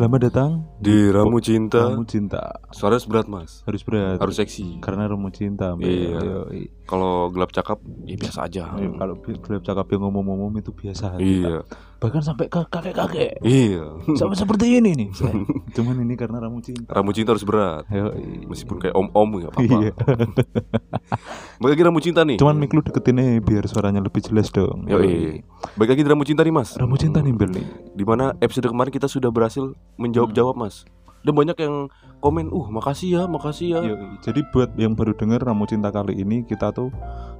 Selamat datang Di Ramu Cinta Kamu Cinta. Suara harus berat mas Harus berat. Harus seksi Karena Ramu Cinta. Mbak. Iya. Yoi. Kalau gelap cakap ya biasa aja Ayo, Kalau gelap cakap yang ngomong-ngomong itu biasa. Iya Bahkan sampai ke kakek-kakek. Iya Sampai seperti ini nih. Cuman ini karena Ramu Cinta. Ramu Cinta harus berat Yoi. Meskipun kayak om-om gak apa-apa Iya. Balik lagi Ramu Cinta nih Cuman mic lu deketin aja biar suaranya lebih jelas dong. Yoi Balik lagi di Ramu Cinta nih mas Ramu Cinta nih Bel nih. Di mana episode kemarin kita sudah berhasil menjawab-jawab mas Dan banyak yang komen Uh makasih ya makasih ya Yoi. Jadi buat yang baru denger Ramu Cinta kali ini kita tuh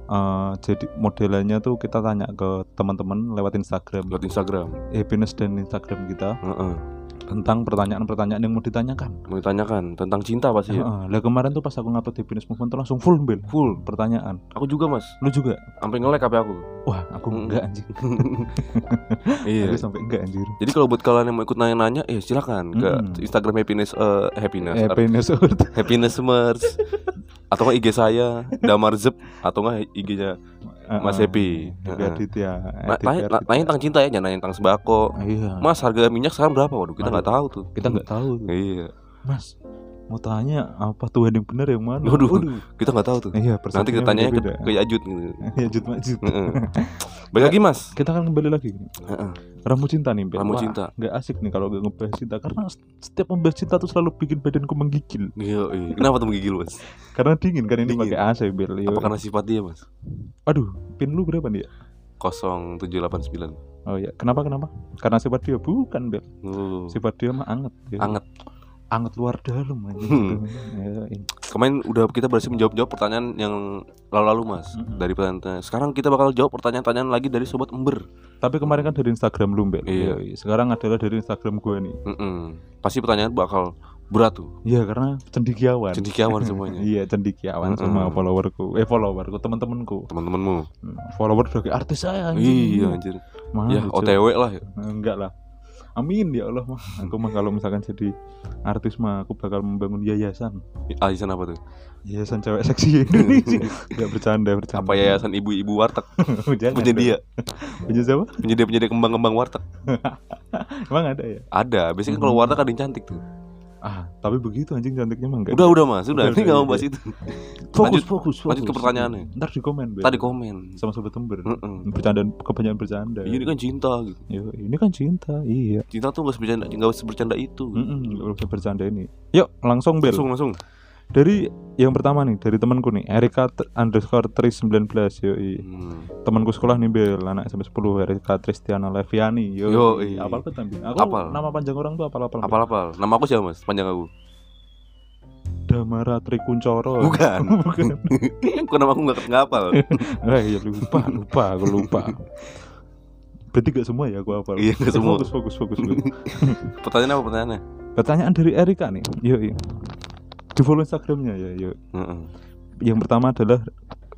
eh, jadi modelannya tuh kita tanya ke teman-teman lewat Instagram, Buat Instagram happiness dan Instagram kita Heeh. Tentang pertanyaan-pertanyaan yang mau ditanyakan. Mau ditanyakan tentang cinta pasti ya. Lah kemarin tuh pas aku ngupload happiness movement tuh langsung full bel, full pertanyaan. Aku juga mas Lu juga? Sampai nge-like HP aku Wah, aku Mm. enggak anjir. Iya Aku sampai enggak anjir. Jadi kalau buat kalian yang mau ikut nanya-nanya, ya silakan ke Mm. Instagram happiness eh, happiness Happiness happiness Mers atau IG saya Damar Zep atau nggak IG-nya Mas Happy. Happy. Aditya. Na- Aditya nanya, tentang cinta ya, jangan nanya tentang sembako. Iya. Mas harga minyak sekarang berapa? Waduh kita nggak tahu tuh. Kita enggak tahu. tuh. Iya, Mas, mau tanya apa Tuhan yang benar yang mana? Waduh. kita nggak tahu tuh. Iya, Nanti kita tanya ke, ke Yajud gitu. Ya jut majut. Heeh. Balik lagi Mas. Kita kan kembali lagi. Ramu cinta nih. Ramu Wah, cinta. Nggak asik nih kalau nggak ngebahas cinta karena setiap membahas cinta tuh selalu bikin badanku menggigil. Iya, iya. Kenapa tuh menggigil Mas? Karena dingin kan ini pakai AC, Bel. Apa karena sifat dia Mas? Aduh, pin lu berapa nih ya? 0789. Oh ya, kenapa kenapa? Karena sifat dia bukan, Bel. Oh. Sifat dia mah anget. ya. Anget. Anget luar dalam aja Hmm. Kemarin udah kita berhasil menjawab-jawab pertanyaan yang lalu-lalu mas Mm-mm. Dari pertanyaan Sekarang kita bakal jawab pertanyaan-pertanyaan lagi dari Sobat Ember Tapi kemarin kan dari Instagram lu, Bel. Iya. Sekarang adalah dari Instagram gue nih. Mm-mm. Pasti pertanyaan bakal berat tuh Iya, karena cendikiawan. Cendikiawan semuanya Iya, cendikiawan Mm-mm. sama followerku. Eh, followerku, teman-temanku. Teman-temanmu Hmm, Follower kayak artis saya anjing. Iya anjir Mana, Ya? OTW lah ya Enggak lah. Amin ya Allah mah. Aku mah kalau misalkan jadi artis mah aku bakal membangun yayasan. Yayasan apa tuh? Yayasan cewek seksi Indonesia. Enggak bercanda, bercanda. Apa yayasan ibu-ibu warteg Penyedia dong. Punya siapa? Penyedia-penyedia kembang-kembang warteg Emang ada ya? Ada Biasanya kan kalau warteg ada yang cantik tuh Ah, tapi begitu anjing cantiknya mah enggak. Udah udah mas Udah Ini gak udah, mau bahas itu fokus, lanjut- fokus, fokus. lanjut ke pertanyaannya. Ntar di komen, Bel. Tadi komen sama sobat tember. Mm-mm. Bercanda kebanyakan bercanda. Iya, Ini kan cinta gitu Yo, ini kan cinta, iya. Cinta tuh gak sebercanda Gak sebercanda itu Mm-mm, nggak usah bercanda ini. Yuk, langsung Bel. Langsung langsung Dari yang pertama nih, dari temanku nih, Erika underscore Tris 19 yoi. hmm. Temanku sekolah nih Bel, anak SMP 10 Erika Tristiana Leviani yoi. Yoi. Apal betul. Aku Apal. nama panjang orang tuh apal-apal. Bel. Apal-apal Nama aku siapa mas? Panjang aku Damara Trikuncoro. Bukan Bukan. Kok nama aku gak ngapal Eh, ya lupa, lupa, aku lupa. Berarti gak semua ya aku hafal. Iya, nggak Eh, semua. Fokus, fokus, fokus. Pertanyaan apa pertanyaannya? Pertanyaan dari Erika nih. Yoi. Di follow Instagramnya ya, yuk. Heeh. Yang pertama adalah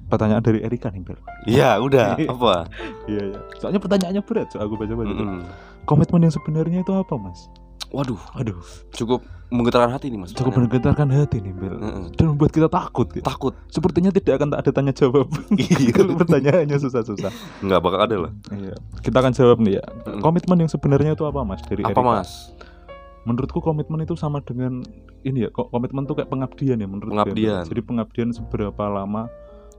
pertanyaan dari Erika nih, Bel. Iya udah Apa? Iya, iya. Soalnya pertanyaannya berat, so aku baca-baca. Mm-mm. Komitmen yang sebenarnya itu apa, Mas? Waduh Aduh, Cukup menggetarkan hati nih mas cukup menggetarkan hati nih, Bel. Mm-mm. Dan membuat kita takut. Ya. Takut Sepertinya tidak akan ada tanya jawab. Iya. Kalau pertanyaannya susah-susah. Nggak bakal ada lah Iya. Kita akan jawab nih ya. Mm-mm. Komitmen yang sebenarnya itu apa, Mas? Dari Apa Erika? mas? Menurutku komitmen itu sama dengan ini ya. Kok komitmen itu kayak pengabdian ya menurut Pengabdian. Jadi pengabdian seberapa lama?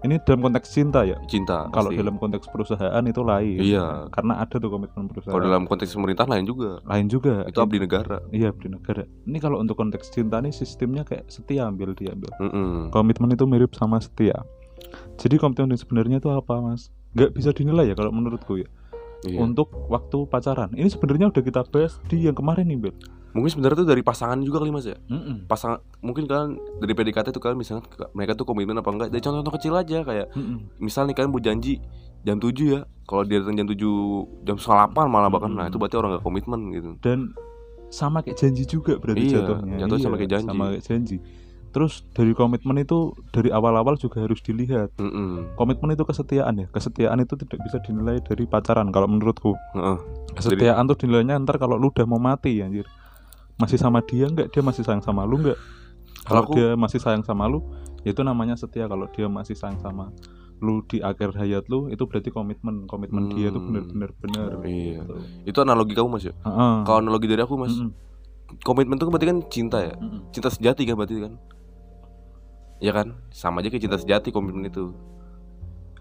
Ini dalam konteks cinta ya. Cinta Kalau pasti. dalam konteks perusahaan itu lain. Iya Karena ada tuh komitmen perusahaan. Kalau dalam konteks pemerintah lain juga lain juga. Itu abdi negara Iya abdi negara. Ini kalau untuk konteks cinta nih sistemnya kayak setia ambil diambil. Mm-mm. Komitmen itu mirip sama setia. Jadi komitmen yang sebenarnya itu apa mas? Gak bisa dinilai ya kalau menurutku ya. Iya. Untuk waktu pacaran. Ini sebenarnya udah kita bahas di yang kemarin nih Bel. Mungkin sebenarnya tuh dari pasangan juga kali mas ya Mm-mm. Pasangan Mungkin kalian dari PDKT tuh kalian misalnya Mereka tuh komitmen apa enggak Dari contoh-contoh kecil aja kayak Mm-mm. Misal nih kalian mau janji Jam 7 ya Kalau dia datang jam 7 Jam setengah 8 malah bahkan Nah Mm-mm. itu berarti orang gak komitmen gitu Dan sama kayak janji juga berarti Iya, jatuhnya. jatuh sama kayak janji. Sama kayak janji. Terus dari komitmen itu dari awal-awal juga harus dilihat. Mm-mm. Komitmen itu kesetiaan ya. Kesetiaan itu tidak bisa dinilai dari pacaran kalau menurutku. Heeh. Kesetiaan tuh dinilainya ntar kalau lu udah mau mati anjir. Masih sama dia enggak? Dia masih sayang sama lu enggak? Kalau aku dia masih sayang sama lu, itu namanya setia. Kalau dia masih sayang sama lu di akhir hayat lu, itu berarti komitmen. Komitmen dia itu Hmm. benar-benar benar. Iya. Gitu. Itu analogi kamu mas ya Heeh. Kalau analogi dari aku mas Mm-mm. komitmen itu berarti kan cinta ya. Mm-mm. Cinta sejati kan berarti kan. Ya kan? Sama aja kayak cinta sejati komitmen itu.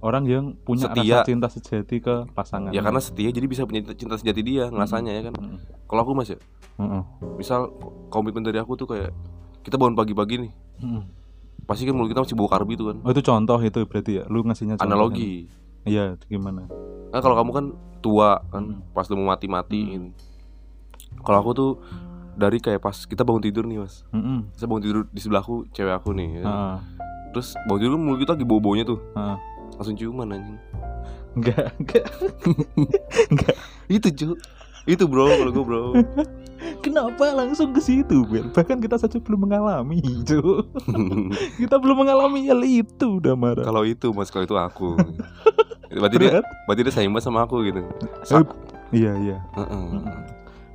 Orang yang punya Setia. rasa cinta sejati ke pasangan Ya karena setia jadi bisa punya cinta sejati dia ngerasanya ya kan. Mm-mm. Kalau aku Mas ya, Mm-mm. misal komitmen dari aku tuh kayak kita bangun pagi-pagi nih, Mm-mm. pasti kan mulut kita masih bau karbi tuh kan. oh itu contoh itu berarti ya lu ngasihnya contoh Analogi. kan? iya gimana Nah kalau kamu kan tua kan, Mm. pas udah mau mati-matiin. Kalau aku tuh dari kayak pas kita bangun tidur nih mas, Mm-mm. saya bangun tidur di sebelahku cewek aku nih. ya. Ah, Terus bangun tidur mulut kita lagi bau-baunya tuh, ah. Langsung ciuman anjing. enggak enggak enggak Itu cu, itu bro kalau gue bro. kenapa langsung ke situ Bel? bahkan kita saja belum mengalami itu kita belum mengalami hal itu udah marah kalau itu mas, kalau itu aku. berarti dia, berarti dia sayang banget sama aku gitu. Sa- iya iya Heeh.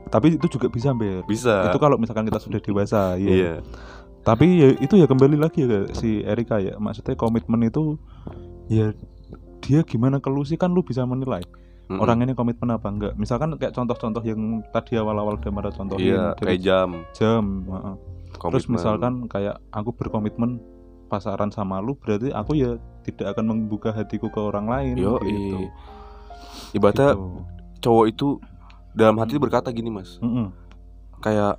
tapi itu juga bisa Bel Bisa. itu kalau misalkan kita sudah dewasa ya Iya. tapi ya itu ya kembali lagi ya si Erika ya maksudnya komitmen itu ya dia gimana ke lu sih kan lu bisa menilai Mm-mm. orang ini komitmen apa enggak misalkan kayak contoh-contoh yang tadi awal-awal Damara contohin Iya, kayak jam. jam heeh. terus misalkan kayak aku berkomitmen pasaran sama lu berarti aku ya tidak akan membuka hatiku ke orang lain Yo, gitu. ibaratnya Gitu. cowok itu dalam hati berkata gini mas, Mm-mm. kayak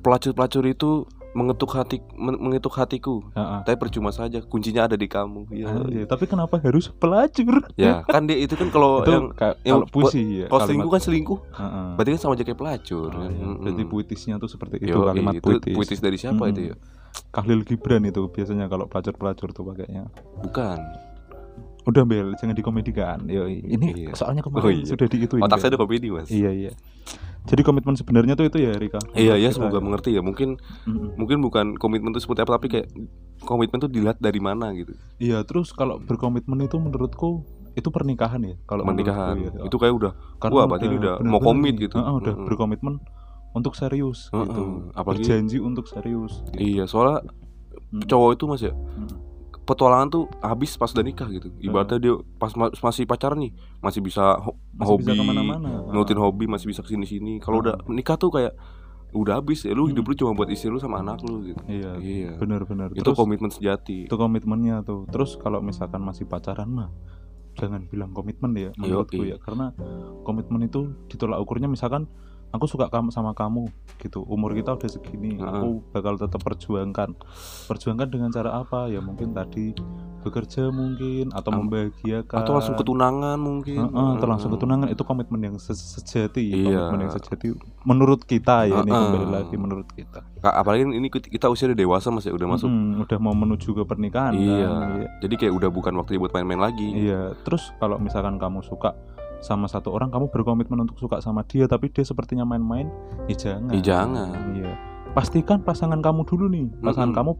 pelacur-pelacur itu mengetuk hati men- mengetuk hatiku Heeh. tapi percuma saja kuncinya ada di kamu ya Anjay, tapi kenapa harus pelacur ya kan dia itu kan kalau itu yang kayak yang kalau puisi ya kalau selingkuh kan selingkuh Heeh. berarti kan sama aja kayak pelacur Oh, iya. Mm-mm. Berarti puitisnya tuh seperti itu Yo, kalimat itu puitis. puitis dari siapa Mm-mm. itu ya Kahlil Gibran itu biasanya kalau pelacur-pelacur tuh pakainya. bukan Udah bel, jangan dikomedikan. Yo, ini Iya. soalnya Oh, kemarin iya. sudah diituin. otak saya ada komedi mas Iya iya. Jadi komitmen sebenarnya tuh itu ya Rika. iya iya semoga mengerti ya mungkin Mm-mm. mungkin bukan komitmen itu seperti apa tapi kayak komitmen itu dilihat dari mana gitu Iya, terus kalau berkomitmen itu menurutku itu pernikahan ya. Kalau pernikahan ya. itu kayak udah Karena wah, berarti ini udah mau komit gitu. Heeh, udah Mm-mm. berkomitmen untuk serius Heeh, gitu. apalagi- Berjanji untuk serius. iya soalnya Mm. cowok itu mas ya Mm. Petualangan tuh habis pas udah nikah gitu. Ibaratnya dia pas ma- masih pacaran nih masih bisa ho- Masih hobi bisa ke mana-mana. nurutin hobi masih bisa ke sini sini. Kalau udah nikah tuh kayak udah habis ya lu hidup lu cuma buat istri lu sama anak lu gitu. Iya. iya. Benar-benar. itu Terus- komitmen sejati. itu komitmennya tuh. Terus kalau misalkan masih pacaran mah jangan bilang komitmen ya menurutku ya. Karena komitmen itu ditolak ukurnya misalkan aku suka kamu sama kamu gitu. Umur kita udah segini Heeh. aku bakal tetap perjuangkan. Perjuangkan dengan cara apa? Ya mungkin tadi bekerja mungkin atau Am- membahagiakan. atau langsung ketunangan mungkin. Heeh, atau langsung ketunangan. Itu komitmen yang se- sejati ya, Iya. komitmen yang sejati menurut kita ya ini Heeh. kembali lagi menurut kita. Apalagi ini kita usia udah dewasa mas ya udah masuk. Mm-mm, udah mau menuju ke pernikahan iya. kan, iya. jadi kayak udah bukan waktunya buat main-main lagi. Iya, terus kalau misalkan kamu suka sama satu orang, kamu berkomitmen untuk suka sama dia, tapi dia sepertinya main-main, ya jangan. Ya jangan. Iya. Pastikan pasangan kamu dulu nih, pasangan Mm-mm. kamu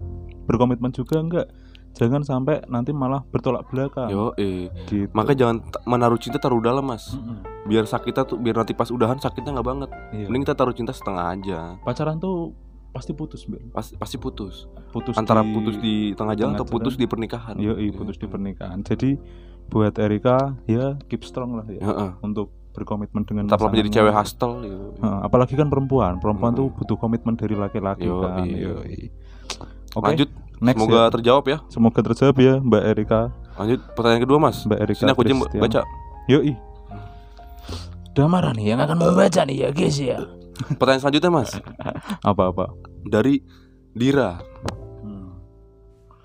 berkomitmen juga enggak. Jangan sampai nanti malah bertolak belakang. yo eh Gitu. maka jangan menaruh cinta taruh dalam mas Mm-mm. biar sakitnya tuh biar nanti pas udahan sakitnya nggak banget Iya. mending kita taruh cinta setengah aja Pacaran tuh pasti putus, Bel. pasti pasti putus Putus antara di- putus di tengah jalan tengah atau putus jalan. di pernikahan Yoi, putus di pernikahan. Jadi buat Erika ya keep strong lah ya Heeh. untuk berkomitmen dengan tetaplah menjadi cewek hustle yo. Heeh, apalagi kan perempuan, perempuan Mm-mm. tuh butuh komitmen dari laki-laki kan. Oke, lanjut next semoga ya. terjawab ya Semoga terjawab ya Mbak Erika, lanjut pertanyaan kedua mas Mbak Erika. sini aku baca Yoi. Damara nih yang akan membaca nih ya guys ya. pertanyaan selanjutnya mas Apa-apa? dari Dira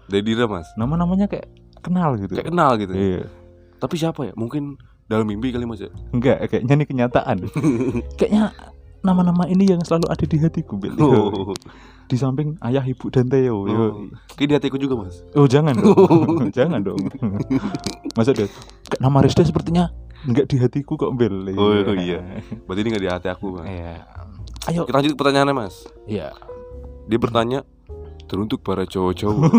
dari Dira mas Nama-namanya kayak kenal gitu. kayak kenal gitu Iya. tapi siapa ya mungkin dalam mimpi kali mas ya Enggak, kayaknya ini kenyataan. kayaknya nama-nama ini yang selalu ada di hatiku, Bel. oh, Di samping ayah, ibu dan Theo. oh. Kayak di hatiku juga mas Oh, jangan dong. jangan dong. Masa kayak nama Rizda sepertinya enggak di hatiku kok, Bel. Oh, iya. berarti ini nggak di hati aku mas Iya. Ayo. kita lanjut ke pertanyaannya mas Iya. dia bertanya teruntuk para cowok-cowok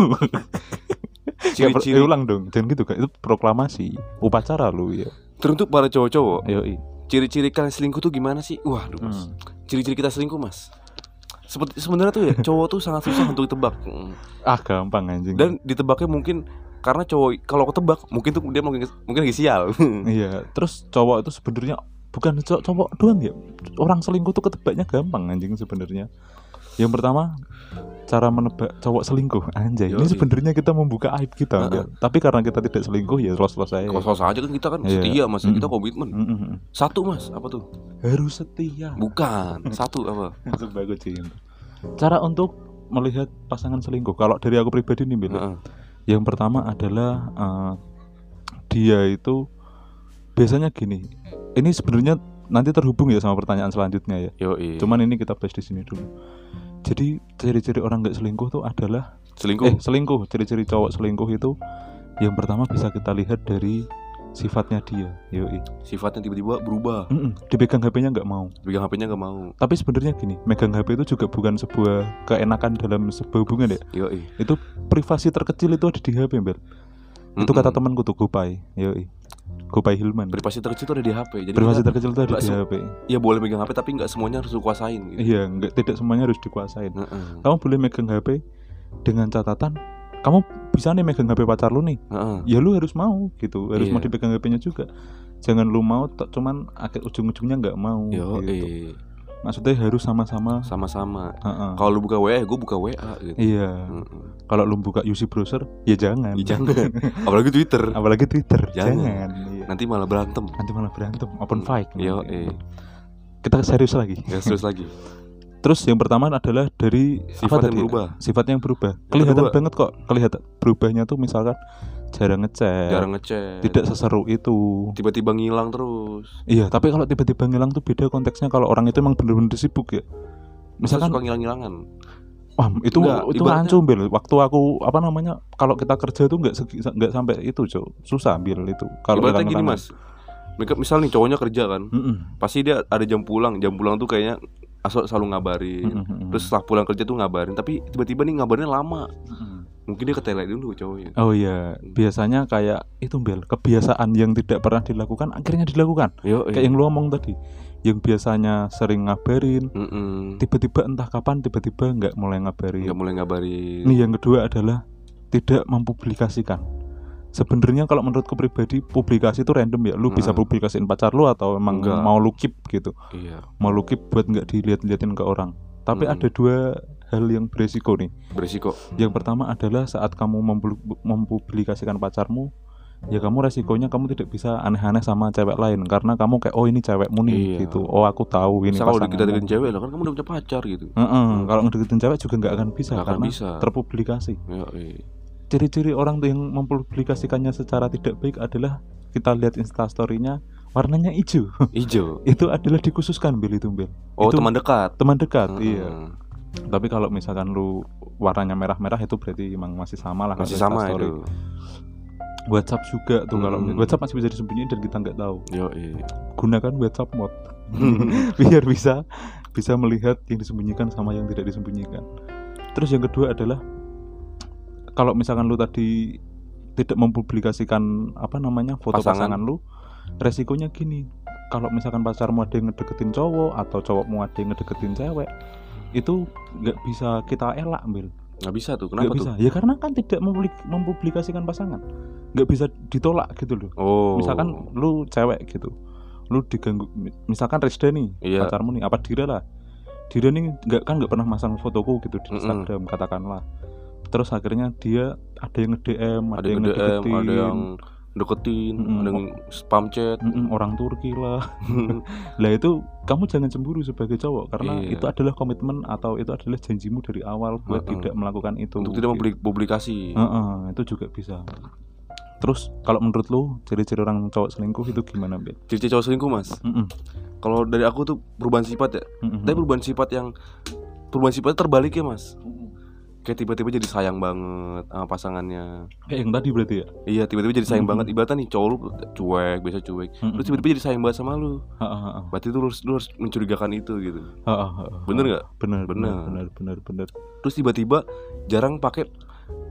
Ciri-ciri ulang dong, jangan gitu kan. Itu proklamasi, upacara lu ya. teruntuk para cowok-cowok Yoi. ciri-ciri kalian selingkuh tuh gimana sih waduh mas Hmm. ciri-ciri kita selingkuh mas seperti sebenarnya tuh ya cowok tuh sangat susah untuk ditebak Mm. Ah, gampang anjing. dan ditebaknya mungkin karena cowok kalau ketebak mungkin tuh dia mungkin mungkin lagi sial iya, terus cowok itu sebenarnya bukan cowok cowok doang ya orang selingkuh tuh ketebaknya gampang anjing sebenarnya yang pertama cara menebak cowok selingkuh anjay ini sebenarnya kita membuka aib kita. Bel. tapi karena kita tidak selingkuh ya los-los aja Kalau salah aja kan kita kan Iya. setia mas, kita Mm. komitmen. Mm, mm, mm. Satu mas, apa tuh? harus setia Bukan, satu apa? Sebagus cara untuk melihat pasangan selingkuh kalau dari aku pribadi nih Heeh. yang pertama adalah eh, dia itu biasanya gini ini sebenarnya nanti terhubung ya sama pertanyaan selanjutnya ya Yoi. cuman ini kita bahas di sini dulu jadi ciri-ciri orang nggak selingkuh tuh adalah selingkuh. eh selingkuh ciri-ciri cowok selingkuh itu yang pertama bisa kita lihat dari sifatnya dia yoi Sifatnya tiba-tiba berubah. Mm-mm, dipegang HP-nya nggak mau Pegang HP-nya gak mau. tapi sebenarnya gini megang HP itu juga bukan sebuah keenakan dalam sebuah hubungan ya Yoi. itu privasi terkecil itu ada di HP Mbak itu kata Mm-mm. temanku tuh Gopai yoi Gopai Hilman Privasi terkecil itu ada di HP. Jadi privasi terkecil itu ada di HP ya boleh megang HP tapi nggak semuanya harus dikuasain gitu. iya nggak tidak semuanya harus dikuasain Heeh. kamu boleh megang HP dengan catatan kamu bisa nih megang HP pacar lu nih ya lu harus mau gitu harus Iya. mau dipegang HP-nya juga jangan lu mau cuman akhir ujung-ujungnya nggak mau Yo, gitu. eh, maksudnya harus sama-sama sama-sama. Heeh. Kalau lu buka WA, gue buka WA gitu. iya Heeh. kalau lu buka UC browser ya jangan Ya, jangan. Apalagi Twitter. apalagi Twitter Jangan. jangan, Iya. Nanti malah berantem. nanti malah berantem open fight Yo, nanti. eh. kita serius lagi Ya, terus lagi. terus yang pertama adalah dari Sifat apa yang tadi? berubah. sifat yang berubah kelihatan banget kok kelihatan berubahnya tuh misalkan jarang ngechat Jarang ngechat. tidak seseru itu Tiba-tiba ngilang terus. iya tapi kalau tiba-tiba ngilang tuh beda konteksnya kalau orang itu emang bener-bener sibuk ya Misalkan misalkan suka ngilang-ngilangan. wah itu Enggak, itu hancur bil waktu aku apa namanya kalau kita kerja tuh nggak nggak sampai itu cok susah bil itu kalau Ibaratnya gini mas. Mereka misal nih cowoknya kerja kan, Mm-mm. pasti dia ada jam pulang. Jam pulang tuh kayaknya asal selalu ngabarin. Mm-mm, mm-mm. Terus setelah pulang kerja tuh ngabarin, tapi tiba-tiba nih ngabarinnya lama. Mm-mm. Mungkin dia ke tele dulu cowoknya. oh iya biasanya kayak itu bil kebiasaan yang tidak pernah dilakukan akhirnya dilakukan Yo, kayak yang lu omong tadi yang biasanya sering ngabarin Mm-mm. tiba-tiba entah kapan tiba-tiba nggak mulai ngabarin nggak mulai ngabarin. ini yang kedua adalah tidak mempublikasikan sebenarnya kalau menurutku pribadi publikasi itu random ya lu bisa publikasiin pacar lu atau emang Enggak. mau lu keep gitu Iya, mau lu keep buat nggak dilihat-liatin ke orang tapi Mm-mm. ada dua hal yang beresiko nih beresiko. yang pertama adalah saat kamu mempu- mempublikasikan pacarmu ya kamu resikonya kamu tidak bisa aneh-aneh sama cewek lain karena kamu kayak oh ini cewekmu nih Iya. gitu oh aku tahu ini Misal kalau kita deketin cewek lah kan kamu udah punya pacar gitu. Heeh, kalau ngedeketin cewek juga nggak akan bisa akan karena bisa. terpublikasi Yo, iya. ciri-ciri orang tuh yang mempublikasikannya secara tidak baik adalah kita lihat instastorynya warnanya hijau Ijo. itu adalah dikhususkan bil itu bil Oh, Itu teman dekat. teman dekat Heeh. iya tapi kalau misalkan lu warnanya merah-merah itu berarti emang masih sama lah Masih kalau sama Instastory. itu. WhatsApp juga tuh kalau Hmm. WhatsApp masih bisa disembunyiin dan kita nggak tahu Yo, iya. gunakan WhatsApp mode biar bisa bisa melihat yang disembunyikan sama yang tidak disembunyikan terus yang kedua adalah kalau misalkan lu tadi tidak mempublikasikan apa namanya foto Pasangan. pasangan, lu resikonya gini kalau misalkan pacarmu ada yang ngedeketin cowok atau cowokmu ada yang ngedeketin cewek itu nggak bisa kita elak Bil Nggak bisa tuh. Kenapa bisa tuh? ya karena kan tidak mempublik- mempublikasikan pasangan nggak bisa ditolak gitu loh Oh. misalkan lu cewek gitu lu diganggu mi- misalkan Rizda nih Iya. pacarmu nih apa Dira lah Dira nih nggak kan nggak pernah masang fotoku gitu di. Instagram katakanlah terus akhirnya dia ada yang nge-DM ada, ada yang yang DM, ada yang deketin, Mm-mm. ada yang spam chat. Mm-mm, orang Turki lah lah itu kamu jangan cemburu sebagai cowok karena Iya. itu adalah komitmen atau itu adalah janjimu dari awal buat Heeh. tidak melakukan itu Untuk tidak gitu. publikasi. Heeh, itu juga bisa terus kalau menurut lu ciri-ciri orang cowok selingkuh itu gimana Bet? Ciri-ciri cowok selingkuh, Mas. Mm-mm, Kalau dari aku tuh perubahan sifat ya. mm-mm. Tapi perubahan sifat yang perubahan sifatnya terbalik ya, Mas. Kayak tiba-tiba jadi sayang banget sama pasangannya. Kayak yang tadi berarti ya? Iya, tiba-tiba jadi sayang Mm-mm. banget. Ibaratnya nih cowok lu cuek, biasa cuek. Terus tiba-tiba jadi sayang banget sama lu. Heeh, heeh. Berarti itu lu harus, lu harus mencurigakan itu gitu. Heeh, heeh. Bener nggak? Bener, bener, Bener. bener, bener. Terus tiba-tiba jarang pakai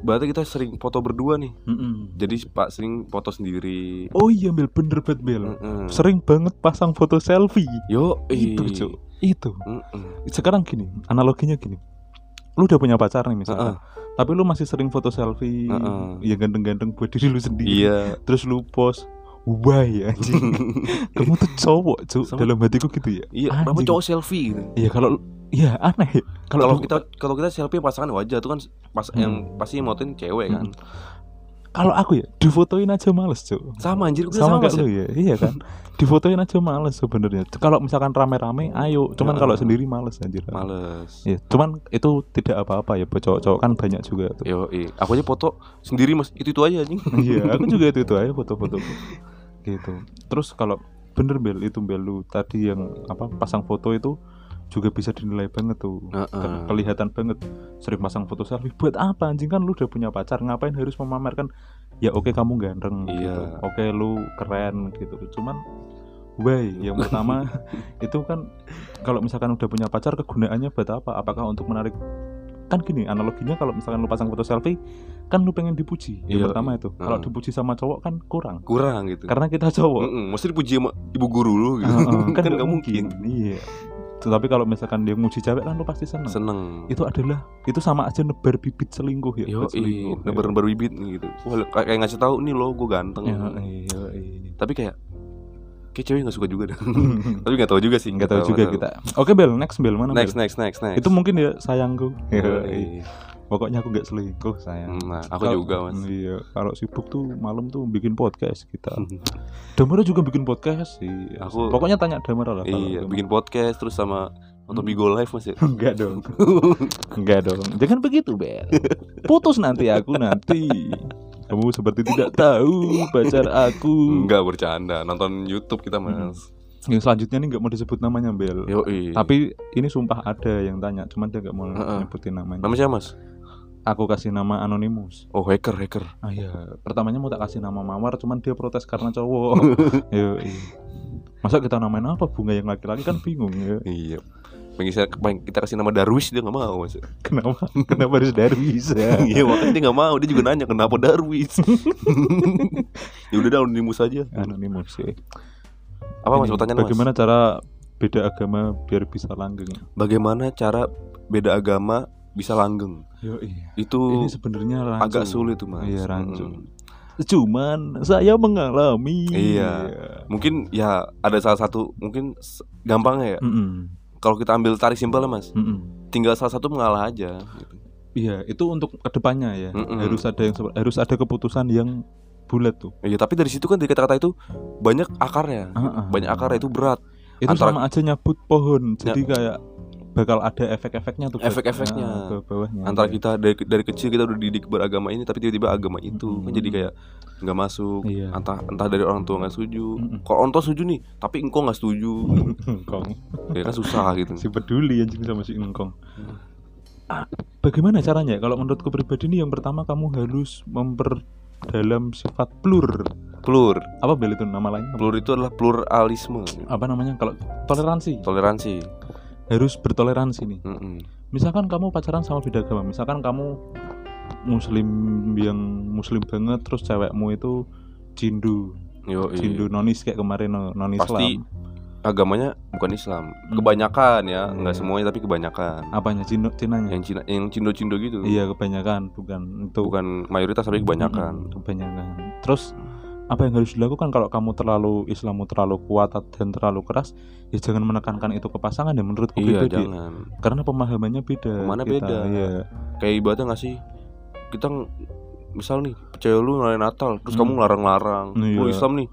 berarti kita sering foto berdua nih. Mm-mm. Jadi Pak sering foto sendiri. Oh iya Bel, bener banget Bel. Mm-mm. Sering banget pasang foto selfie. Yo, Itu. Cuk. Itu. Mm-mm. Sekarang gini, analoginya gini. Lu udah punya pacar nih misalnya. Heeh. Tapi lu masih sering foto selfie Heeh. yang ganteng-ganteng buat diri lu sendiri. Iya. Terus lu post why anjing kamu tuh cowok cu Sama- dalam hatiku gitu ya Iya, Anjing. cowok selfie gitu. iya kalau iya aneh Kalau kalau kita kalau kita selfie pasangan wajar tuh kan pas Hmm. yang pasti motoin cewek kan. Kalau aku ya difotoin aja males cu Sama anjir gue sama sama, kayak sih. lu ya iya kan difotoin aja males sebenarnya kalau misalkan rame-rame ayo cuman Heeh. kalau sendiri males anjir Males. Iya, cuman itu tidak apa-apa ya buat cowok-cowok kan banyak juga tuh. Yo, aku aja foto sendiri Mas. Itu itu aja anjing. Iya, aku juga itu itu aja foto-foto gitu. Terus kalau bener bel itu bel lu tadi yang apa pasang foto itu juga bisa dinilai banget tuh. Heeh. Ke- Kelihatan banget sering pasang foto selfie buat apa anjing kan lu udah punya pacar ngapain harus memamerkan ya oke kamu ganteng gitu. Iya. Oke lu keren gitu. Cuman why yang pertama itu kan kalau misalkan udah punya pacar kegunaannya buat apa? Apakah untuk menarik kan gini analoginya kalau misalkan lu pasang foto selfie kan lu pengen dipuji yang Iya, pertama itu kalau Heeh. dipuji sama cowok kan kurang Kurang gitu. karena kita cowok Mm-mm, Mesti dipuji sama ibu guru lu gitu. Heeh, kan nggak nggak mungkin. iya tapi kalau misalkan dia muji cewek kan lu pasti seneng Seneng. itu adalah itu sama aja nebar bibit selingkuh ya Yo, selingkuh, ya. nebar-nebar bibit nih gitu. Wah, kayak ngasih tahu nih lo gue ganteng. Iya, iya. Tapi kayak kayak cewek nggak suka juga dah. Tapi nggak tahu juga sih. nggak tahu juga kita oke bel next bel mana Next, Bel? next, next, next. itu mungkin ya sayangku Yo, Iya, pokoknya aku nggak selingkuh sayang. Nah, aku Kalau- juga mas. iya kalau sibuk tuh malam tuh bikin podcast kita. Damara juga bikin podcast sih. Aku- pokoknya tanya Damara lah iya, bikin podcast terus sama nonton Hmm. Bigo Live mas ya. enggak dong. Enggak dong. Jangan begitu Bel. Putus nanti aku nanti. Kamu seperti tidak tahu pacar aku. Enggak bercanda, nonton YouTube kita mas. yang selanjutnya nih nggak mau disebut namanya Bel. Yo, tapi ini sumpah ada yang tanya cuman dia nggak mau Heeh. nyebutin namanya. Nama siapa mas? Aku kasih nama anonimus Oh hacker, hacker. ah iya pertamanya mau tak kasih nama mawar cuman dia protes karena cowok Yo, iya. masa kita namain apa bunga yang laki-laki kan bingung ya Iya. Pengen, kita kasih nama Darwis dia nggak mau mas. kenapa kenapa harus Darwis ya Iya makanya dia nggak mau, dia juga nanya kenapa Darwis. ya udah dah anonimus aja. anonimus sih Apa mas Ini, pertanyaan mas? bagaimana cara beda agama biar bisa langgeng Bagaimana cara beda agama bisa langgeng? Yo, iya. Itu ini sebenarnya rancu. agak sulit tuh mas. iya rancu Mm. cuman saya mengalami Iya. Mungkin ya ada salah satu mungkin gampangnya ya. Mm-mm. Kalau kita ambil tarik simpelnya mas, Mm-mm. tinggal salah satu mengalah aja. Gitu. Iya, itu untuk ke depannya ya. Mm-mm. Harus ada yang harus ada keputusan yang bulat tuh. Iya tapi dari situ kan dari kata-kata itu banyak akarnya, Ah, ah. banyak akarnya itu berat. Itu Antara- sama aja nyabut pohon. Jadi kayak bakal ada efek-efeknya tuh. ke- Efek-efeknya. ah, ke bawahnya. Antara kita dari dari kecil kita udah dididik beragama ini, tapi tiba-tiba agama itu kan Mm-mm. jadi kayak nggak masuk. Iya. Entah entah dari orang tua nggak setuju. Mm-mm. Kalau orang tua setuju nih, tapi engkau nggak setuju, Engkong. ya kan susah gitu. Si peduli anjing sama si engkong. Ah, bagaimana caranya? Kalau menurutku pribadi nih yang pertama kamu harus memperdalam sifat plur. Plur, Apa bel itu nama lainnya? plur itu adalah pluralisme, Apa namanya? Kalau toleransi. toleransi. Harus bertoleransi nih. Mm-mm. misalkan kamu pacaran sama beda agama misalkan kamu muslim yang muslim banget terus cewekmu itu cindu Yo, iya. cindu nonis kayak kemarin no- non Pasti Islam agamanya bukan Islam. Hmm. Kebanyakan ya, nggak Iya. semuanya tapi kebanyakan. apanya Cino Cinanya Yang Cina, yang cindo-cindo gitu. iya kebanyakan bukan itu Bukan mayoritas tapi kebanyakan. Mm, kebanyakan terus apa yang harus dilakukan kalau kamu terlalu Islammu terlalu kuat dan terlalu keras ya jangan menekankan itu ke pasangan ya menurutku Iya, pribadi jangan. karena pemahamannya beda kita, beda. iya. Kayak ibadah nggak sih? Kita misal nih, cewek lu ngelain Natal, terus Hmm. kamu larang-larang. Lu Iya. Islam nih,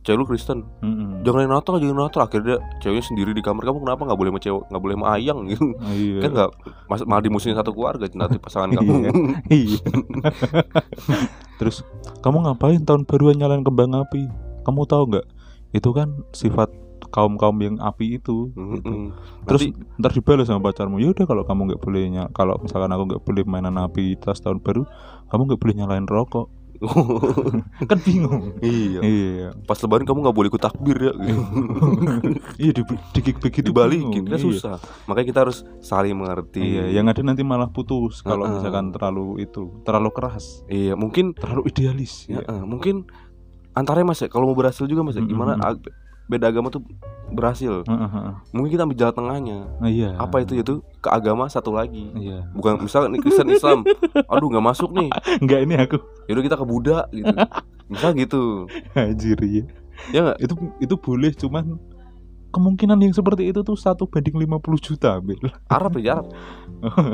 cewek lu Kristen, Mm-mm. jangan Natal, jangan Natal. Akhirnya ceweknya sendiri di kamar kamu kenapa nggak boleh sama cewek, nggak boleh sama ayang gitu? Ah, iya. Kan nggak, mas- malah dimusuhin satu keluarga nanti pasangan kamu. Iya. Terus kamu ngapain tahun baruan nyalain kembang api? Kamu tahu nggak? Itu kan sifat kaum kaum yang api itu. gitu. Mm-mm. Terus Nanti- ntar dibalas sama pacarmu. Ya udah kalau kamu nggak boleh kalau misalkan aku nggak boleh mainan api tas tahun baru, kamu nggak boleh nyalain rokok. Kan bingung. iya. iya. Pas lebaran kamu nggak boleh ikut takbir ya. Iya di, di, begitu Dibalikin, kan Iya. susah. Makanya kita harus saling mengerti. Iya, yang ada nanti malah putus kalau Heeh. misalkan terlalu itu, terlalu keras, Iya, mungkin terlalu idealis. Ya, mungkin antaranya mas ya kalau mau berhasil juga mas ya gimana beda agama tuh berhasil Heeh, heeh. mungkin kita ambil jalan tengahnya Nah, iya. apa itu yaitu ke agama satu lagi Iya. bukan misal nih Kristen Islam aduh nggak masuk nih Enggak ini aku. yaudah kita ke Buddha gitu misal gitu Anjir iya. ya nggak Itu itu boleh cuman kemungkinan yang seperti itu tuh satu banding 50 juta Bil. Arab ya Arab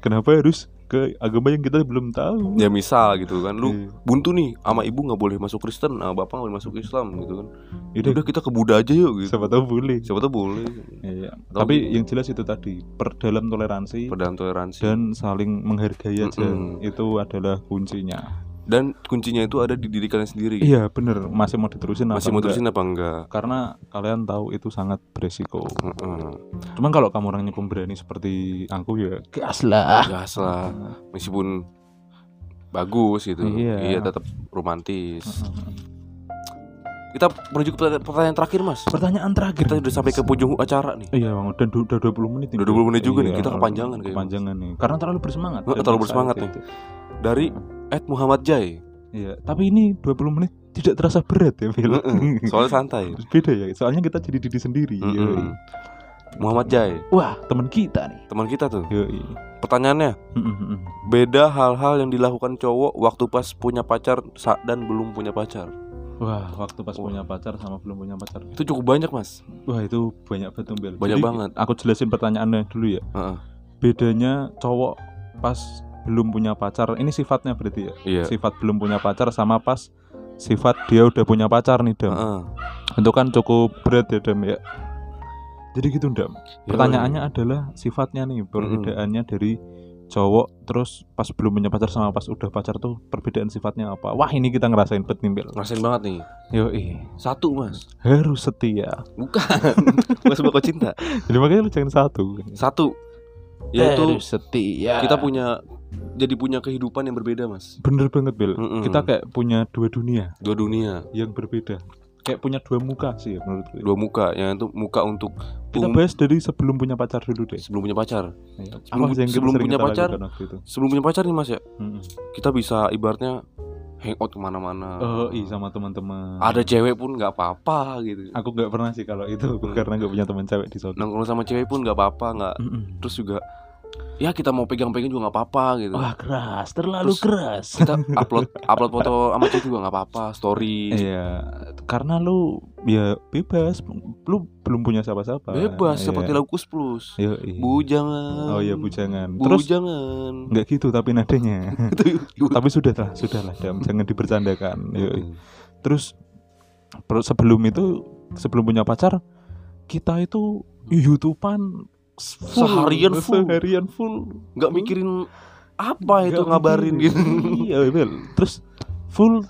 Kenapa harus ke agama yang kita belum tahu? ya misal gitu kan lu Iya. buntu nih sama ibu nggak boleh masuk Kristen nah bapak nggak boleh masuk Islam gitu kan Itu udah kita ke Buddha aja yuk gitu siapa tahu boleh. siapa tuh boleh Iya. Atau Tapi gitu. yang jelas itu tadi perdalam toleransi pedang toleransi dan saling menghargai aja Mm-mm. itu adalah kuncinya. Dan kuncinya itu ada di diri kalian sendiri. Iya bener. Masih mau diterusin masih apa mau terusin apa enggak? Karena kalian tahu itu sangat beresiko. Heeh. Cuman kalau kamu orangnya pemberani seperti aku ya gas lah. gas lah. Meskipun bagus gitu. Iya. tetap romantis. Kita menuju ke pertanyaan- terakhir mas. Pertanyaan terakhir. kita udah sampai ke penghujung acara nih. Iya bang, udah, udah 20 menit Udah 20 menit juga nih, kita kepanjangan kayaknya. Kepanjangan nih, karena terlalu bersemangat. Nggak, terlalu bersemangat excited. Dari Ed Muhammad Jai Iya, tapi ini 20 menit tidak terasa berat ya Phil Heeh, soalnya santai Beda ya, soalnya kita jadi diri sendiri Mm-mm. Yoi. Muhammad Jai Wah, teman kita nih teman kita tuh Yoi. pertanyaannya Mm-mm-mm. beda hal-hal yang dilakukan cowok waktu pas punya pacar dan belum punya pacar Wah, waktu pas Wah. punya pacar sama belum punya pacar itu cukup banyak mas Wah, itu banyak banget Bel Banyak Jadi, banget. Aku jelasin pertanyaannya dulu ya Heeh. Bedanya cowok pas belum punya pacar Ini sifatnya berarti ya? Iya. Sifat belum punya pacar sama pas Sifat dia udah punya pacar nih Dam Heeh. Itu kan cukup berat ya Dam ya? Jadi gitu Dam Ya, Pertanyaannya adalah sifatnya nih Perbedaannya dari cowok Terus pas belum punya pacar sama pas udah pacar tuh Perbedaan sifatnya apa? Wah ini kita ngerasain bet nih ngerasain banget nih. Yoi. Satu mas. Harus setia. Bukan. Mas bakal cinta. Jadi makanya lu jangan satu. Satu. Yaitu Harus setia. kita punya jadi punya kehidupan yang berbeda mas. Bener banget Bel. Mm-mm. Kita kayak punya dua dunia. Dua dunia. Yang berbeda. Kayak punya dua muka sih ya menurut gue. Dua muka. Yang itu muka untuk Kita um- bahas dari sebelum punya pacar dulu deh. Sebelum punya pacar. Iya. Sebelum- Apa yang sebelum punya pacar? sebelum punya pacar nih mas ya. Mm-mm. kita bisa ibaratnya hangout ke mana-mana. Oh iya sama teman-teman. Ada cewek pun nggak apa-apa gitu. Aku nggak pernah sih kalau itu Hmm. Karena nggak punya teman cewek di sana. Nongkrong sama cewek pun nggak apa-apa nggak. Mm-mm. terus juga ya kita mau pegang-pegang juga nggak apa-apa gitu. Wah keras. Terlalu Terus- keras. kita upload upload foto sama cewek juga nggak apa-apa story. Iya. Karena lu Ya bebas. Lu belum punya siapa-siapa. Bebas seperti Iya. lagu kus plus. Iya, iya. bujangan. Oh iya bujangan. Terus bujangan. nggak gitu tapi nadanya. Tapi sudah lah Sudah lah. Jangan dibercandakan Yoi. Hmm. Terus sebelum itu sebelum punya pacar kita itu youtubean full, Seharian full. seharian full nggak mikirin apa itu ngabarin gitu iya Bel. terus full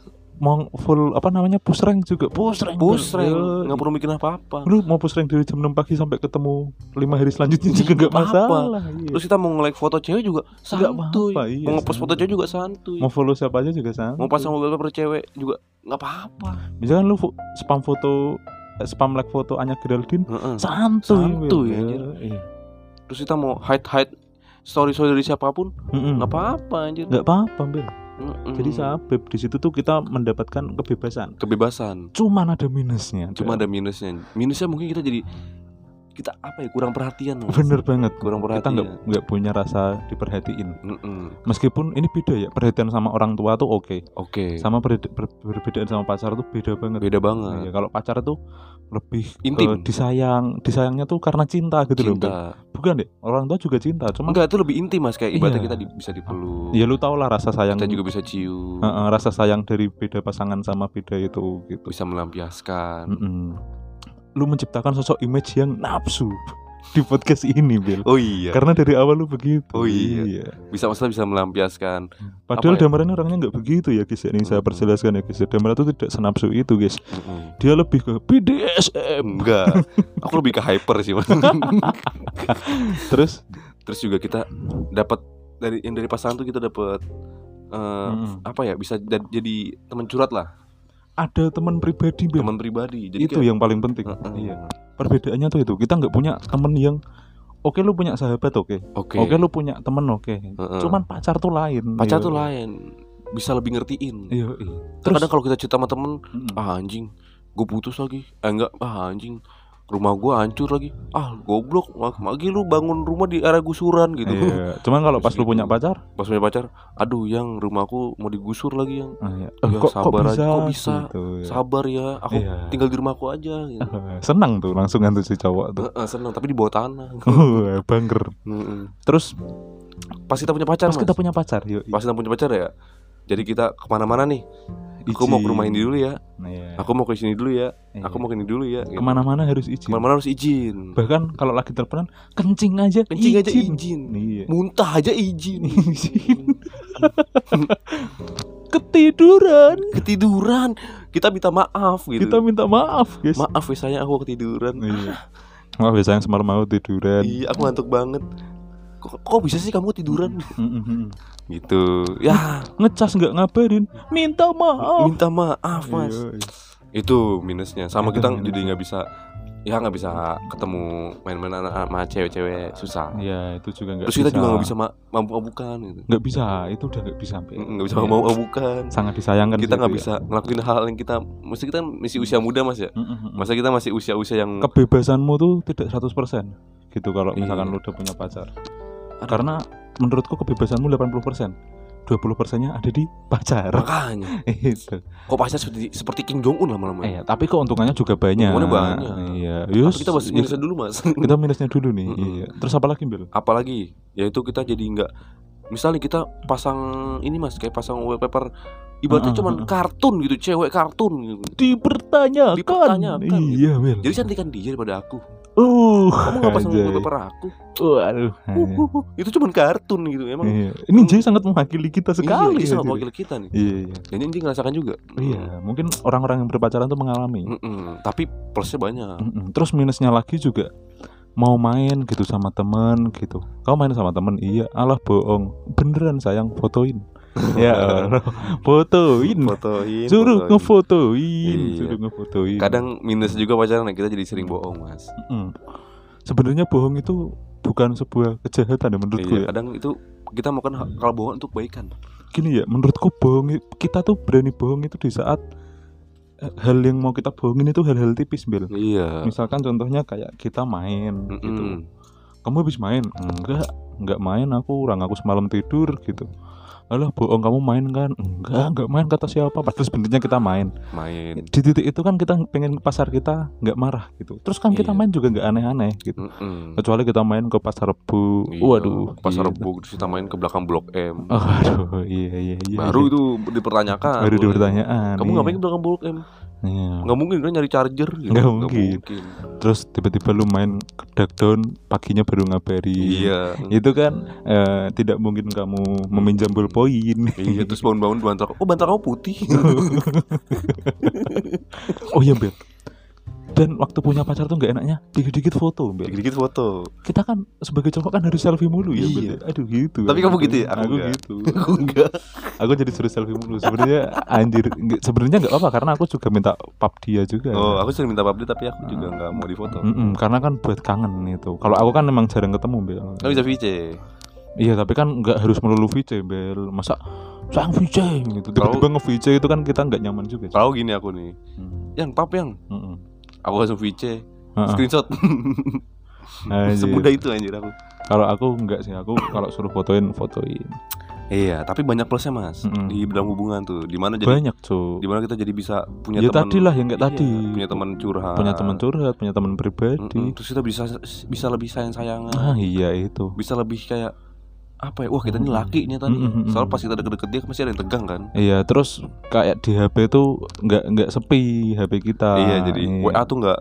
mau full apa namanya push rank juga push rank push rank nggak perlu mikirin apa-apa lu mau push rank dari jam 6 pagi sampai ketemu lima hari selanjutnya juga nggak masalah iya. terus kita mau nge-like foto cewek juga santuy apa-apa, iya, mau nge-post foto santuy. cewek juga santuy mau follow siapa aja juga sama mau pasang wallpaper cewek juga nggak apa-apa misalkan lu spam foto eh, spam like foto Anya Geraldine Heeh. santuy Santuy, Bel. anjir. Iya. Terus kita mau hide hide story story dari siapa pun nggak apa-apa anjir nggak apa-apa Bel Mm-mm. Jadi di situ tuh kita mendapatkan kebebasan. kebebasan Cuman ada minusnya. cuma ada minusnya minusnya mungkin kita jadi kita apa ya kurang perhatian Mas. bener banget. kurang Kita perhatian nggak nggak punya rasa diperhatiin. Mm-mm. Meskipun ini beda ya perhatian sama orang tua tuh oke. oke Sama berbeda, ber- berbedaan sama pacar tuh beda banget. beda banget kalau pacar tuh lebih ke Intim. disayang, disayangnya tuh karena cinta gitu loh. Cinta Bukan deh, orang tua juga cinta. Cuma enggak itu lebih intim mas kayak ibaratnya Iya. kita di- bisa dipeluk ya lu tau lah rasa sayang. kita juga bisa cium Heeh, rasa sayang dari beda pasangan sama beda itu gitu. bisa melampiaskan Mm-mm. Lu menciptakan sosok image yang nafsu di podcast ini, Bill. oh iya Karena dari awal lu begitu. Oh iya. bisa masalah bisa melampiaskan Padahal Apa ya? Damaran orangnya nggak begitu ya, guys. Ini saya Mm-mm. perjelaskan ya, guys. Damaran itu tidak senapsu itu, guys. Mm-mm. Dia lebih ke BDSM. enggak aku lebih ke hyper sih mas Terus terus juga kita dapat dari yang dari pasangan tuh kita dapat eh, mm, apa ya bisa jadi teman curhat lah ada teman pribadi, teman pribadi jadi itu kayak- yang paling penting. Heeh. Iya. Perbedaannya tuh itu. Kita nggak punya temen yang Oke lu punya sahabat oke. oke Oke lu punya temen oke. Heeh. Cuman pacar tuh lain. pacar Iya. tuh lain bisa lebih ngertiin Iya, iya. terkadang kalau kita cerita sama temen Mm. ah anjing gue putus lagi eh enggak ah anjing rumah gua hancur lagi. Ah, goblok, lagi lu bangun rumah di area gusuran gitu. Iya. Cuman kalau pas lu Gitu. punya pacar, Pas punya pacar, aduh yang rumahku mau digusur lagi yang. ah, ya. Ya, kok, kok sabar bisa? aja, kok bisa? Gitu, ya. Sabar ya, aku Iya. tinggal di rumahku aja gitu. Senang tuh langsung tuh si cowok tuh. Heeh, seneng, tapi di bawah tanah. Uh, Bangger. Heeh. Terus Pas kita punya pacar, pas Mas. kita punya pacar, yuk. Pas kita punya pacar ya. Jadi kita ke mana-mana nih. Aku mau ke rumah ini dulu ya. Nah, iya. Aku mau ke sini dulu ya. Iya. Aku mau ke ini dulu ya. gitu. ke mana-mana harus izin. Ke mana-mana harus izin. Bahkan kalau lagi teleponan kencing aja Kencing aja izin. Iya. Muntah aja izin. Izin. Ketiduran. Ketiduran. Kita minta maaf gitu. Kita minta maaf, guys. Maaf ya sayang aku ketiduran. Iya. Maaf ya sayang semalam mau tiduran. Iya, aku ngantuk banget. Kok, kok bisa sih kamu tiduran? Gitu. Ya, Ngecas nggak ngabarin, minta maaf. minta maaf, Mas. Iya, iya. Itu minusnya. Sama Itu kita minusnya. jadi nggak bisa ya nggak bisa ketemu main-main anak sama cewek-cewek susah. Iya, itu juga nggak Terus kita juga nggak bisa ma- mabuk-mabukan gitu. nggak bisa, itu udah nggak bisa nggak bisa Iya. mabuk-mabukan. Sangat disayangkan Kita nggak ya. bisa ngelakuin hal yang kita mesti kita masih usia muda mas ya. Mm-mm. Masa kita masih usia-usia yang kebebasanmu tuh tidak 100% gitu kalau misalkan Iya. lu udah punya pacar. Aduh. Karena menurutku kebebasanmu 80%. 20%-nya ada di pacar. makanya itu. kok pacar seperti seperti Kim Jong Un lama-lama. Eh, tapi keuntungannya juga banyak. Keuntungannya banyak. Iya, Tapi yus, kita bahas minusnya dulu mas. kita minusnya dulu nih. Mm-mm. Iya. Terus apa lagi, Bil? Apalagi yaitu kita jadi nggak misalnya kita pasang ini mas kayak pasang wallpaper ibaratnya Heeh, cuman heeh. kartun gitu cewek kartun gitu. Dipertanyakan. Dipertanyakan, Iya, Bil. Jadi cantikan dia daripada aku. Uh, Kamu nggak pasang wallpaper aku? Waduh. Uh, itu cuman kartun gitu emang. Iya. Ini Jay sangat mewakili kita sekali. Iya, dia sama ya, wakil kita nih. Iya, iya. Dan ini ngerasakan juga. Iya, mungkin orang-orang yang berpacaran tuh mengalami. Mm-mm. Tapi plusnya banyak. Mm-mm. Terus minusnya lagi juga mau main gitu sama temen gitu. Kau main sama temen? Iya, alah bohong. Beneran sayang fotoin. Ya fotoin. Fotoin. Suruh fotoin. ngefotoin, Iya. suruh ngefotoin. Kadang minus juga pacaran kita jadi sering bohong mas. Mm. Sebenarnya bohong itu bukan sebuah kejahatan ya menurutku Iya, ya. kadang itu kita mau kan kalau bohong untuk kebaikan. Gini ya, menurutku bohong kita tuh berani bohong itu di saat eh, hal yang mau kita bohongin itu hal-hal tipis, Bil. Iya. Misalkan contohnya kayak kita main gitu. Mm-mm. kamu habis main enggak enggak main aku orang aku semalam tidur gitu alah bohong kamu main kan enggak enggak main kata siapa padahal sebenarnya kita main Main. di titik itu kan kita pengen ke pasar kita nggak marah gitu terus kan kita Iya. main juga nggak aneh-aneh gitu Mm-mm. kecuali kita main ke pasar rebu Iya, waduh pasar gitu. Rebo terus kita main ke belakang Blok M. oh, aduh iya iya iya Baru iya. itu dipertanyakan. baru boleh. dipertanyaan Kamu iya. ngapain ke belakang Blok M? Iya. Nggak mungkin kan nyari charger gitu. Nggak mungkin. terus tiba-tiba lu main ke down paginya baru ngabari Iya. itu kan eh, tidak mungkin kamu meminjam ballpoint Iya, terus bangun-bangun bantal. Oh, bantal kamu putih. oh iya Bel dan waktu punya pacar tuh nggak enaknya dikit-dikit foto Bel Dikit-dikit foto. kita kan sebagai cowok kan harus selfie mulu ya Iya. aduh gitu Tapi kamu gitu ya? Aku aku, enggak. gitu Aku enggak. aku jadi suruh selfie mulu sebenarnya anjir sebenarnya nggak apa karena aku juga minta pap dia juga Oh, aku sering minta update tapi aku juga nggak mau difoto. Mm-mm, karena kan buat kangen itu kalau aku kan memang jarang ketemu Bel Kan bisa VC. iya tapi kan nggak harus melulu VC Bel masa sayang VC gitu tiba-tiba nge VC itu kan kita nggak nyaman juga Kalau gini aku nih. Hmm. Yang pap yang Mm-mm. Aku langsung VC. Heeh. Screenshot. Anjir. Semudah itu anjir aku. Kalau aku enggak sih, aku kalau suruh fotoin fotoin. Iya, tapi banyak plusnya mas Mm-mm. di dalam hubungan tuh. Di mana jadi Banyak cuy. di mana kita jadi bisa punya Ya teman tadi lah yang kayak Iya, tadi. punya teman curhat Punya teman curhat, punya teman pribadi. terus kita bisa bisa lebih sayang sayangan Ah iya itu. bisa lebih kayak apa ya wah kita ini laki nih tadi Mm-mm. soalnya pas kita deket-deket dia masih ada yang tegang kan Iya terus kayak di HP tuh nggak nggak sepi HP kita. iya jadi WA tuh nggak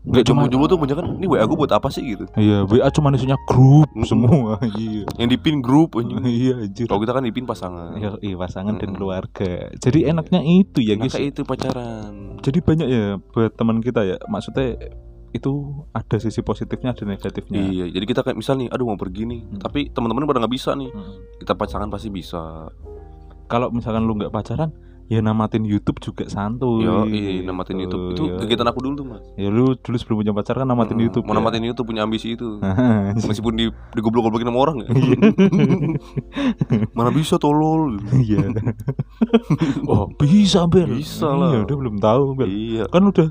nggak cuma- jomblo-jomblo tuh banyak kan ini WA gue buat apa sih gitu Iya WA cuma isinya grup Mm-mm. semua. Iya. yang dipin grup iya anjir. kalau kita kan dipin pasangan Iya, iya pasangan dan Mm-mm. keluarga. Jadi enaknya itu ya guys. itu pacaran Jadi banyak ya buat teman kita ya. Maksudnya itu ada sisi positifnya ada negatifnya. iya jadi kita kayak misal nih aduh mau pergi nih Hmm. tapi teman-teman pada nggak bisa nih Mm. kita pasangan pasti bisa kalau misalkan lu nggak pacaran ya namatin YouTube juga santuy yo iya namatin gitu, YouTube itu ya. kegiatan aku dulu tuh mas ya lu dulu sebelum punya pacar kan namatin Mm, YouTube mau ya? namatin YouTube punya ambisi itu meskipun di digoblok-goblokin sama orang ya Iya. mana bisa tolol iya oh bisa bel Bisa iya lah. udah belum tahu bel iya kan udah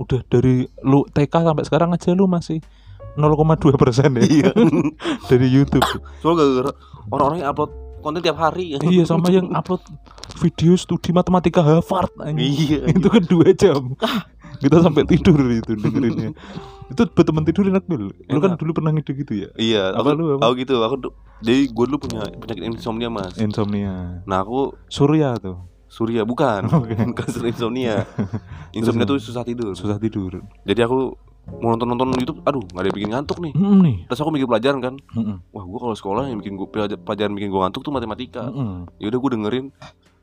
udah dari lu TK sampai sekarang aja lu masih 0,2 persen ya Iya. dari YouTube. Soalnya gara-gara orang-orang yang upload konten tiap hari. iya sama yang upload video studi matematika Harvard anjing. Iya. itu kan dua jam kita sampai tidur itu dengerinnya itu buat temen tidur enak bil lu kan Enak. dulu pernah ngide gitu ya Iya, Apa aku, lu, apa? aku gitu, aku jadi gue dulu punya penyakit insomnia mas. insomnia Nah aku surya tuh Surya bukan, Oke. bukan insomnia. Insomnia tuh susah tidur. susah tidur Jadi aku mau nonton nonton YouTube, aduh nggak ada yang bikin ngantuk nih. Mm, nih Terus aku mikir pelajaran kan, Mm-mm. wah gue kalau sekolah yang bikin gue pelajaran bikin gue ngantuk tuh matematika. Mm-mm. Ya udah gue dengerin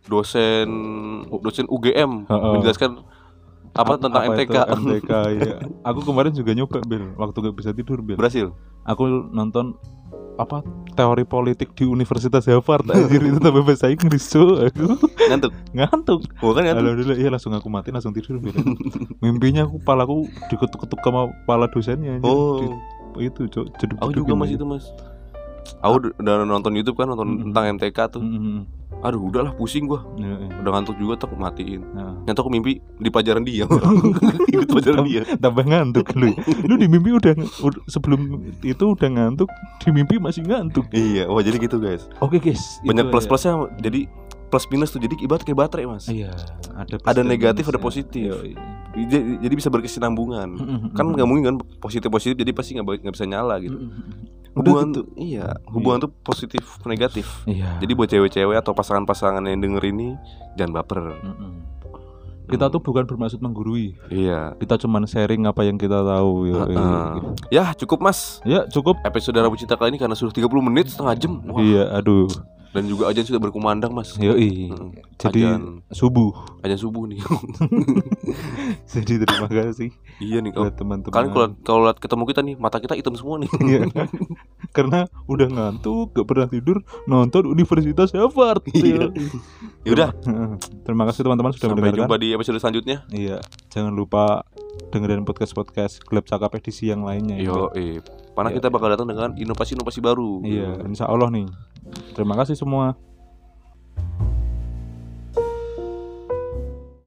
dosen dosen UGM Heeh. menjelaskan apa tentang Apa MTK. itu MTK ya aku kemarin juga nyoba bil waktu gak bisa tidur bil Berhasil. aku nonton apa teori politik di Universitas Harvard anjir itu tambah bahasa Inggris cuy aku Ngantuk. ngantuk Gua kan ngantuk. Alhamdulillah iya langsung aku mati langsung tidur Bil. mimpinya aku palaku diketuk-ketuk sama kepala dosennya anjir. Oh, Di- itu jeduk aku juga mas itu mas. Aku udah- udah nonton YouTube kan nonton Mm-mm. tentang MTK tuh. Aduh udahlah pusing gua. Iya, Udah ngantuk juga tak matiin. Nah, Nyata aku mimpi di pelajaran dia. Ikut pelajaran dia. tambah ngantuk lu. Lu di mimpi udah, ud- sebelum itu udah ngantuk, di mimpi masih ngantuk. Iya, wah jadi gitu guys. Oke guys, Banyak itu plus ya. plusnya jadi plus minus tuh jadi ibarat kayak baterai mas. Iya, ada Ada negatif, ada ya. positif. Iya, Jadi, jadi bisa berkesinambungan. iya. Kan nggak mungkin kan positif positif jadi pasti nggak bisa nyala gitu. Udah Hubungan gitu. iya, hubungan tuh positif negatif. Iya. Jadi buat cewek-cewek atau pasangan-pasangan yang denger ini jangan baper. Mm-mm. kita tuh bukan bermaksud menggurui. Iya. Kita cuman sharing apa yang kita tahu. Ya, Heeh. Ya cukup mas ya cukup. Episode Rabu Cinta kali ini karena sudah 30 menit setengah jam Wah, Iya, aduh. Dan juga ajan sudah berkumandang mas Yoi. Heeh. Jadi Ajan, subuh. ajan subuh nih Jadi terima kasih Iya nih kalau buat teman-teman. Kalian kalau kalau lihat ketemu kita nih mata kita hitam semua nih Iya. Karena udah ngantuk, gak pernah tidur, nonton Universitas Harvard. Iya. Yaudah Terima kasih teman-teman sudah sampai mendengarkan. jumpa di episode selanjutnya Iya, jangan lupa dengerin podcast-podcast Gelap Cakap edisi yang lainnya. ya. Yo, eh. Karena Iya. kita bakal datang dengan inovasi-inovasi baru Iya, insya Allah nih. Terima kasih semua.